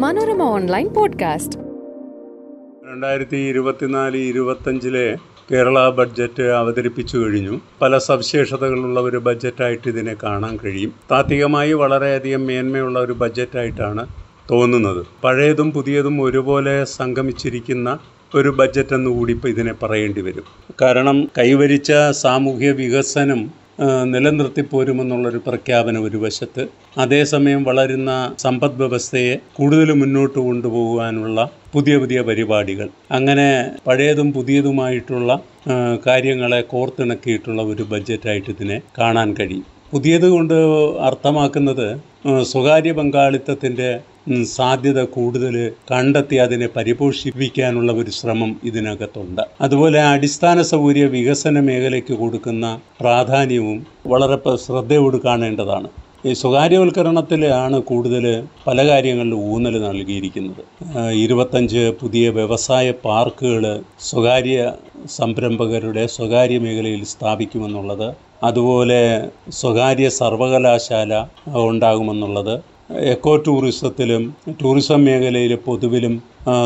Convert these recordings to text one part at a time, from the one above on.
Manorama online podcast. രണ്ടായിരത്തി ഇരുപത്തിനാല് ഇരുപത്തഞ്ചിലെ Kerala budget അവതരിപ്പിച്ചു കഴിഞ്ഞു. പല സവിശേഷതകളുള്ള ഒരു ബഡ്ജറ്റായിട്ട് ഇതിനെ കാണാൻ കഴിയും. താത്വികമായി വളരെയധികം മേന്മയുള്ള ഒരു ബഡ്ജറ്റായിട്ടാണ് തോന്നുന്നത്. പഴയതും പുതിയതും ഒരുപോലെ സംഗമിച്ചിരിക്കുന്ന ഒരു ബഡ്ജറ്റ് എന്ന് കൂടി ഇപ്പോൾ ഇതിനെ പറയേണ്ടി വരും. കാരണം കൈവരിച്ച സാമൂഹ്യ വികസനം നിലനിർത്തിപ്പോരുമെന്നുള്ളൊരു പ്രഖ്യാപനം ഒരു വശത്ത് അതേസമയം വളരുന്ന സമ്പദ് വ്യവസ്ഥയെ കൂടുതൽ മുന്നോട്ട് കൊണ്ടുപോകാനുള്ള പുതിയ പുതിയ പരിപാടികൾ. അങ്ങനെ പഴയതും പുതിയതുമായിട്ടുള്ള കാര്യങ്ങളെ കോർത്തിണക്കിയിട്ടുള്ള ഒരു ബഡ്ജറ്റായിട്ട് ഇതിനെ കാണാൻ കഴിയും. പുതിയത് കൊണ്ട് അർത്ഥമാക്കുന്നത് സ്വകാര്യ പങ്കാളിത്തത്തിന്റെ സാധ്യത കൂടുതൽ കണ്ടെത്തി അതിനെ പരിപോഷിപ്പിക്കാനുള്ള ഒരു ശ്രമം ഇതിനകത്തുണ്ട്. അതുപോലെ അടിസ്ഥാന സൗകര്യ വികസന മേഖലയ്ക്ക് കൊടുക്കുന്ന പ്രാധാന്യവും വളരെ ശ്രദ്ധയോട് കാണേണ്ടതാണ്. ഈ സ്വകാര്യവൽക്കരണത്തിലാണ് കൂടുതൽ പല കാര്യങ്ങളിലും ഊന്നൽ നൽകിയിരിക്കുന്നത്. ഇരുപത്തഞ്ച് പുതിയ വ്യവസായ പാർക്കുകൾ സ്വകാര്യ സംരംഭകരുടെ സ്വകാര്യ മേഖലയിൽ സ്ഥാപിക്കുമെന്നുള്ളത് അതുപോലെ സ്വകാര്യ സർവകലാശാല ഉണ്ടാകുമെന്നുള്ളത് എക്കോ ടൂറിസത്തിലും ടൂറിസം മേഖലയിൽ പൊതുവിലും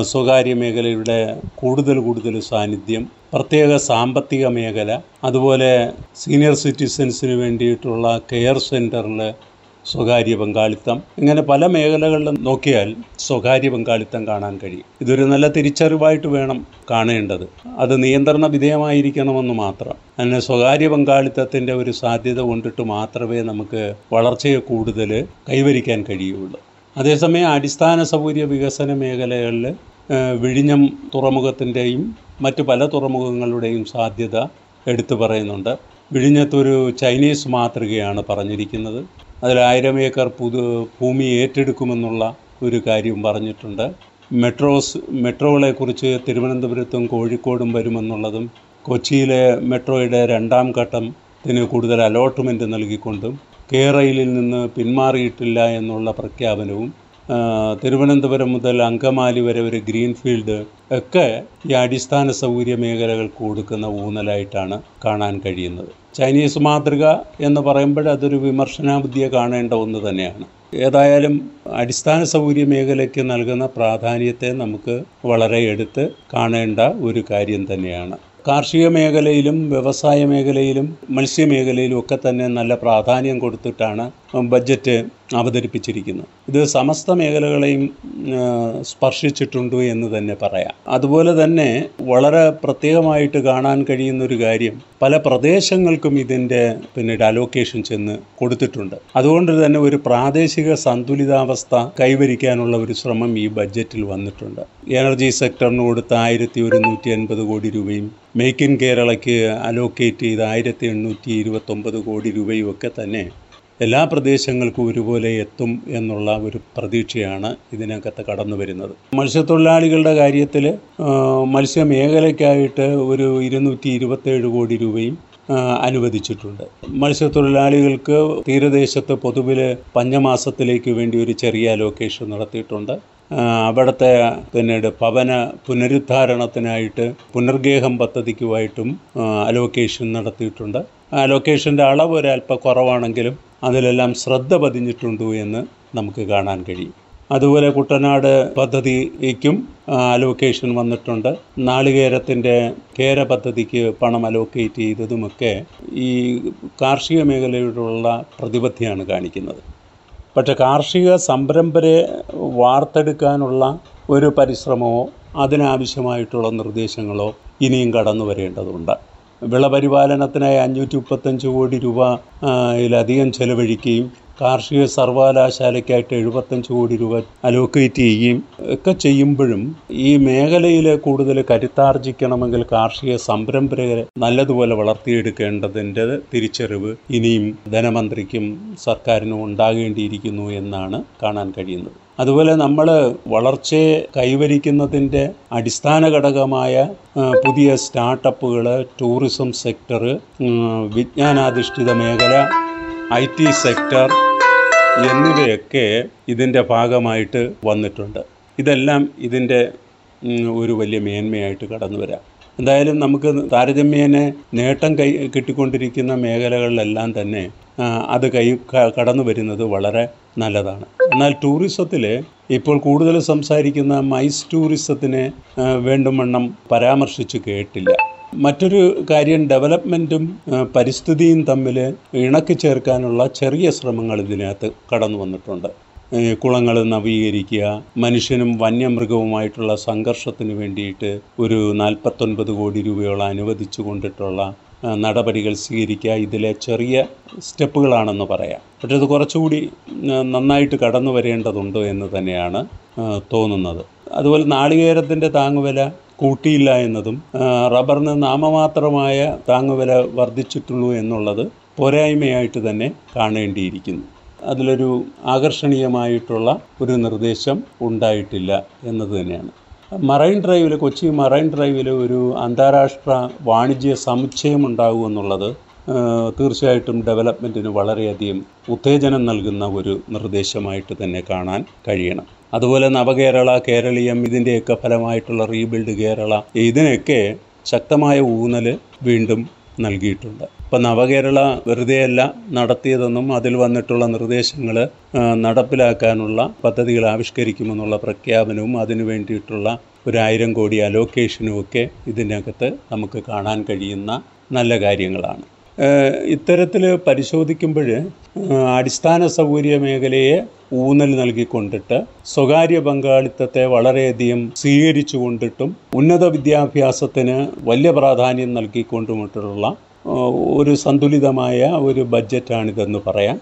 സ്വകാര്യ മേഖലയുടെ കൂടുതൽ കൂടുതൽ സാന്നിധ്യം പ്രത്യേക സാമ്പത്തിക മേഖല അതുപോലെ സീനിയർ സിറ്റിസൻസിന് വേണ്ടിയിട്ടുള്ള കെയർ സെന്ററിൽ സ്വകാര്യ പങ്കാളിത്തം. ഇങ്ങനെ പല മേഖലകളിലും നോക്കിയാൽ സ്വകാര്യ പങ്കാളിത്തം കാണാൻ കഴിയും. ഇതൊരു നല്ല തിരിച്ചറിവായിട്ട് വേണം കാണേണ്ടത്. അത് നിയന്ത്രണ വിധേയമായിരിക്കണമെന്ന് മാത്രം. അങ്ങനെ സ്വകാര്യ പങ്കാളിത്തത്തിന്റെ ഒരു സാധ്യത കൊണ്ടിട്ട് മാത്രമേ നമുക്ക് വളർച്ചയെ കൂടുതൽ കൈവരിക്കാൻ കഴിയുള്ളൂ. അതേസമയം അടിസ്ഥാന സൗകര്യ വികസന മേഖലകളിൽ വിഴിഞ്ഞം തുറമുഖത്തിന്റെയും മറ്റ് പല തുറമുഖങ്ങളുടെയും സാധ്യത എടുത്തു പറയുന്നുണ്ട്. വിഴിഞ്ഞത്തൊരു ചൈനീസ് മാതൃകയാണ് പറഞ്ഞിരിക്കുന്നത്. അതിൽ ആയിരം ഏക്കർ പുതു ഭൂമി ഏറ്റെടുക്കുമെന്നുള്ള ഒരു കാര്യം പറഞ്ഞിട്ടുണ്ട്. മെട്രോസ് മെട്രോകളെക്കുറിച്ച് തിരുവനന്തപുരത്തും കോഴിക്കോടും വരുമെന്നുള്ളതും കൊച്ചിയിലെ മെട്രോയുടെ രണ്ടാം ഘട്ടത്തിന് കൂടുതൽ അലോട്ട്മെന്റ് നൽകിക്കൊണ്ടും കേരളയിൽ നിന്ന് പിന്മാറിയിട്ടില്ല എന്നുള്ള പ്രഖ്യാപനവും തിരുവനന്തപുരം മുതൽ അങ്കമാലി വരെ ഒരു ഗ്രീൻഫീൽഡ് ഒക്കെ ഈ അടിസ്ഥാന സൗകര്യ മേഖലകൾക്ക് കൊടുക്കുന്ന ഊന്നലായിട്ടാണ് കാണാൻ കഴിയുന്നത്. ചൈനീസ് മാതൃക എന്ന് പറയുമ്പോൾ അതൊരു വിമർശനാബുദ്ധിയെ കാണേണ്ട ഒന്ന് തന്നെയാണ്. ഏതായാലും അടിസ്ഥാന സൗകര്യ മേഖലയ്ക്ക് നൽകുന്ന പ്രാധാന്യത്തെ നമുക്ക് വളരെ എടുത്ത് കാണേണ്ട ഒരു കാര്യം തന്നെയാണ്. കാർഷിക മേഖലയിലും വ്യവസായ മേഖലയിലും മത്സ്യമേഖലയിലും ഒക്കെ തന്നെ നല്ല പ്രാധാന്യം കൊടുത്തിട്ടാണ് ബഡ്ജറ്റ് അവതരിപ്പിച്ചിരിക്കുന്നത് ഇത് സമസ്ത മേഖലകളെയും സ്പർശിച്ചിട്ടുണ്ട് എന്ന് തന്നെ പറയാം. അതുപോലെ തന്നെ വളരെ പ്രത്യേകമായിട്ട് കാണാൻ കഴിയുന്ന ഒരു കാര്യം പല പ്രദേശങ്ങൾക്കും ഇതിന്റെ പിന്നീട് അലോക്കേഷൻ ചെന്ന് കൊടുത്തിട്ടുണ്ട്. അതുകൊണ്ട് തന്നെ ഒരു പ്രാദേശിക സന്തുലിതാവസ്ഥ കൈവരിക്കാനുള്ള ഒരു ശ്രമം ഈ ബഡ്ജറ്റിൽ വന്നിട്ടുണ്ട്. എനർജി സെക്ടറിന് കൊടുത്ത ആയിരത്തി ഒരുന്നൂറ്റി അൻപത് കോടി രൂപയും മേക്ക് ഇൻ കേരളയ്ക്ക് അലോക്കേറ്റ് ചെയ്ത ആയിരത്തി എണ്ണൂറ്റി ഇരുപത്തൊമ്പത് കോടി രൂപയും ഒക്കെ തന്നെ എല്ലാ പ്രദേശങ്ങൾക്കും ഒരുപോലെ എത്തും എന്നുള്ള ഒരു പ്രതീക്ഷയാണ് ഇതിനകത്ത് കടന്നു വരുന്നത്. മത്സ്യത്തൊഴിലാളികളുടെ കാര്യത്തിൽ മത്സ്യമേഖലയ്ക്കായിട്ട് ഒരു ഇരുന്നൂറ്റി ഇരുപത്തേഴ് കോടി രൂപയും അനുവദിച്ചിട്ടുണ്ട്. മത്സ്യത്തൊഴിലാളികൾക്ക് തീരദേശത്ത് പൊതുവിൽ പഞ്ഞമാസത്തിലേക്ക് വേണ്ടി ഒരു ചെറിയ അലോക്കേഷൻ നടത്തിയിട്ടുണ്ട്. അവിടുത്തെ പിന്നീട് ഭവന പുനരുദ്ധാരണത്തിനായിട്ട് പുനർഗേഹം പദ്ധതിക്കുമായിട്ടും അലോക്കേഷൻ നടത്തിയിട്ടുണ്ട്. അലോക്കേഷന്റെ അളവ് ഒരല്പം കുറവാണെങ്കിലും അതിലെല്ലാം ശ്രദ്ധ പതിഞ്ഞിട്ടുണ്ട് എന്ന് നമുക്ക് കാണാൻ കഴിയും. അതുപോലെ കുട്ടനാട് പദ്ധതിക്കും അലോക്കേഷൻ വന്നിട്ടുണ്ട്. നാളികേരത്തിന്റെ കേര പദ്ധതിക്ക് പണം അലോക്കേറ്റ് ചെയ്തതുമൊക്കെ ഈ കാർഷിക മേഖലയോടുള്ള പ്രതിബദ്ധയാണ് കാണിക്കുന്നത്. പക്ഷേ കാർഷിക സംരംഭരെ വാർത്തെടുക്കാനുള്ള ഒരു പരിശ്രമമോ അതിനാവശ്യമായിട്ടുള്ള നിർദ്ദേശങ്ങളോ ഇനിയും കടന്നു വരേണ്ടതുണ്ട് വിളപരിപാലനത്തിനായി അഞ്ഞൂറ്റി മുപ്പത്തഞ്ച് കോടി രൂപ ആ, യിലധികം ചെലവഴിക്കുകയും കാർഷിക സർവകലാശാലയ്ക്കായിട്ട് എഴുപത്തഞ്ച് കോടി രൂപ അലോക്കേറ്റ് ചെയ്യുകയും ഒക്കെ ചെയ്യുമ്പോഴും ഈ മേഖലയിൽ കൂടുതൽ കരുത്താർജിക്കണമെങ്കിൽ കാർഷിക സംരംഭകരെ നല്ലതുപോലെ വളർത്തിയെടുക്കേണ്ടതിന്റെ തിരിച്ചറിവ് ഇനിയും ധനമന്ത്രിക്കും സർക്കാരിനും ഉണ്ടാകേണ്ടിയിരിക്കുന്നു എന്നാണ് കാണാൻ കഴിയുന്നത്. അതുപോലെ നമ്മൾ വളർച്ചയെ കൈവരിക്കുന്നതിന്റെ അടിസ്ഥാന ഘടകമായ പുതിയ സ്റ്റാർട്ടപ്പുകൾ ടൂറിസം സെക്ടർ വിജ്ഞാനാധിഷ്ഠിത മേഖല ഐ ടി സെക്ടർ എന്നിവയൊക്കെ ഇതിന്റെ ഭാഗമായിട്ട് വന്നിട്ടുണ്ട്. ഇതെല്ലാം ഇതിന്റെ ഒരു വലിയ മേന്മയായിട്ട് കടന്നു വരാം. എന്തായാലും നമുക്ക് താരതമ്യേന നേട്ടം കൈ കിട്ടിക്കൊണ്ടിരിക്കുന്ന മേഖലകളിലെല്ലാം തന്നെ അത് കൈ കടന്നു വരുന്നത് വളരെ നല്ലതാണ്. എന്നാൽ ടൂറിസത്തിൽ ഇപ്പോൾ കൂടുതൽ സംസാരിക്കുന്ന മൈസ് ടൂറിസത്തിനെ വേണ്ടും വണ്ണം പരാമർശിച്ച് കേട്ടില്ല. മറ്റൊരു കാര്യം ഡെവലപ്മെന്റും പരിസ്ഥിതിയും തമ്മിൽ ഇണക്കി ചേർക്കാനുള്ള ചെറിയ ശ്രമങ്ങൾ ഇതിനകത്ത് കടന്നു വന്നിട്ടുണ്ട്. കുളങ്ങൾ നവീകരിക്കുക മനുഷ്യനും വന്യമൃഗവുമായിട്ടുള്ള സംഘർഷത്തിന് വേണ്ടിയിട്ട് ഒരു നാൽപ്പത്തൊൻപത് കോടി രൂപയോളം അനുവദിച്ചു കൊണ്ടിട്ടുള്ള നടപടികൾ സ്വീകരിക്കുക ഇതിലെ ചെറിയ സ്റ്റെപ്പുകളാണെന്ന് പറയാം. പക്ഷേ ഇത് കുറച്ചുകൂടി നന്നായിട്ട് കടന്നു വരേണ്ടതുണ്ട് എന്ന് തന്നെയാണ് തോന്നുന്നത്. അതുപോലെ നാളികേരത്തിന്റെ താങ്ങുവില കൂട്ടിയില്ല എന്നതും റബ്ബറിന് നാമമാത്രമായ താങ്ങുവില വർദ്ധിച്ചിട്ടുള്ളൂ എന്നുള്ളത് പോരായ്മയായിട്ട് തന്നെ കാണേണ്ടിയിരിക്കുന്നു. അതിലൊരു ആകർഷണീയമായിട്ടുള്ള ഒരു നിർദ്ദേശം ഉണ്ടായിട്ടില്ല എന്നത് തന്നെയാണ്. മറൈൻ ഡ്രൈവിൽ കൊച്ചി മറൈൻ ഡ്രൈവിൽ ഒരു അന്താരാഷ്ട്ര വാണിജ്യ സമുച്ചയം ഉണ്ടാകുമെന്നുള്ളത് തീർച്ചയായിട്ടും ഡെവലപ്മെന്റിന് വളരെയധികം ഉത്തേജനം നൽകുന്ന ഒരു നിർദ്ദേശമായിട്ട് തന്നെ കാണാൻ കഴിയണം. അതുപോലെ നവകേരള കേരളീയം ഇതിന്റെയൊക്കെ ഫലമായിട്ടുള്ള റീബിൽഡ് കേരള ഇതിനൊക്കെ ശക്തമായ ഊന്നൽ വീണ്ടും നൽകിയിട്ടുണ്ട്. ഇപ്പം നവകേരള വെറുതെയല്ല നടത്തിയതെന്നും അതിൽ വന്നിട്ടുള്ള നിർദ്ദേശങ്ങൾ നടപ്പിലാക്കാനുള്ള പദ്ധതികൾ ആവിഷ്കരിക്കുമെന്നുള്ള പ്രഖ്യാപനവും അതിനു വേണ്ടിയിട്ടുള്ള ഒരു ആയിരം കോടി അലോക്കേഷനും ഒക്കെ ഇതിനകത്ത് നമുക്ക് കാണാൻ കഴിയുന്ന നല്ല കാര്യങ്ങളാണ്. ഇത്തരത്തിൽ പരിശോധിക്കുമ്പോൾ അടിസ്ഥാന സൗകര്യ മേഖലയെ ഊന്നൽ നൽകിക്കൊണ്ടിട്ട് സ്വകാര്യ പങ്കാളിത്തത്തെ വളരെയധികം സ്വീകരിച്ചു കൊണ്ടിട്ടും ഉന്നത വിദ്യാഭ്യാസത്തിന് വലിയ പ്രാധാന്യം നൽകിക്കൊണ്ടുമിട്ടുള്ള ഒരു സന്തുലിതമായ ഒരു ബഡ്ജറ്റാണിതെന്ന് പറയാം.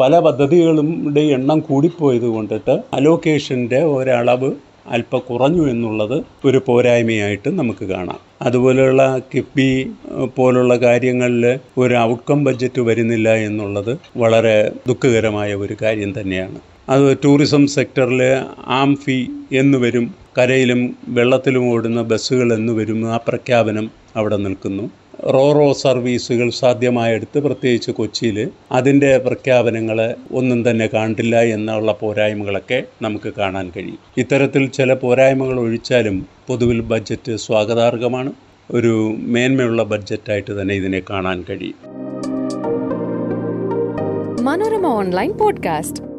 പല പദ്ധതികളുടെ എണ്ണം കൂടിപ്പോയത് കൊണ്ടിട്ട് അലോക്കേഷന്റെ ഒരളവ് അല്പം കുറഞ്ഞു എന്നുള്ളത് ഒരു പോരായ്മയായിട്ട് നമുക്ക് കാണാം. അതുപോലെയുള്ള കിഫ്ബി പോലുള്ള കാര്യങ്ങളിൽ ഒരു ഔട്ട്കം ബഡ്ജറ്റ് വരുന്നില്ല എന്നുള്ളത് വളരെ ദുഃഖകരമായ ഒരു കാര്യം തന്നെയാണ്. അത് ടൂറിസം സെക്ടറിൽ ആംഫി എന്ന് വരും കരയിലും വെള്ളത്തിലും ഓടുന്ന ബസ്സുകൾ എന്ന് വരും ആ പ്രഖ്യാപനം അവിടെ നിൽക്കുന്നു. റോറോ സർവീസുകൾ സാധ്യമായെടുത്ത് പ്രത്യേകിച്ച് കൊച്ചിയിൽ അതിന്റെ പ്രഖ്യാപനങ്ങൾ ഒന്നും തന്നെ കണ്ടില്ല എന്നുള്ള പോരായ്മകളൊക്കെ നമുക്ക് കാണാൻ കഴിയും. ഇത്തരത്തിൽ ചില പോരായ്മകൾ ഒഴിച്ചാലും പൊതുവിൽ ബഡ്ജറ്റ് സ്വാഗതാർഹമാണ്. ഒരു മേന്മയുള്ള ബഡ്ജറ്റായിട്ട് തന്നെ ഇതിനെ കാണാൻ കഴിയും. Manorama online podcast.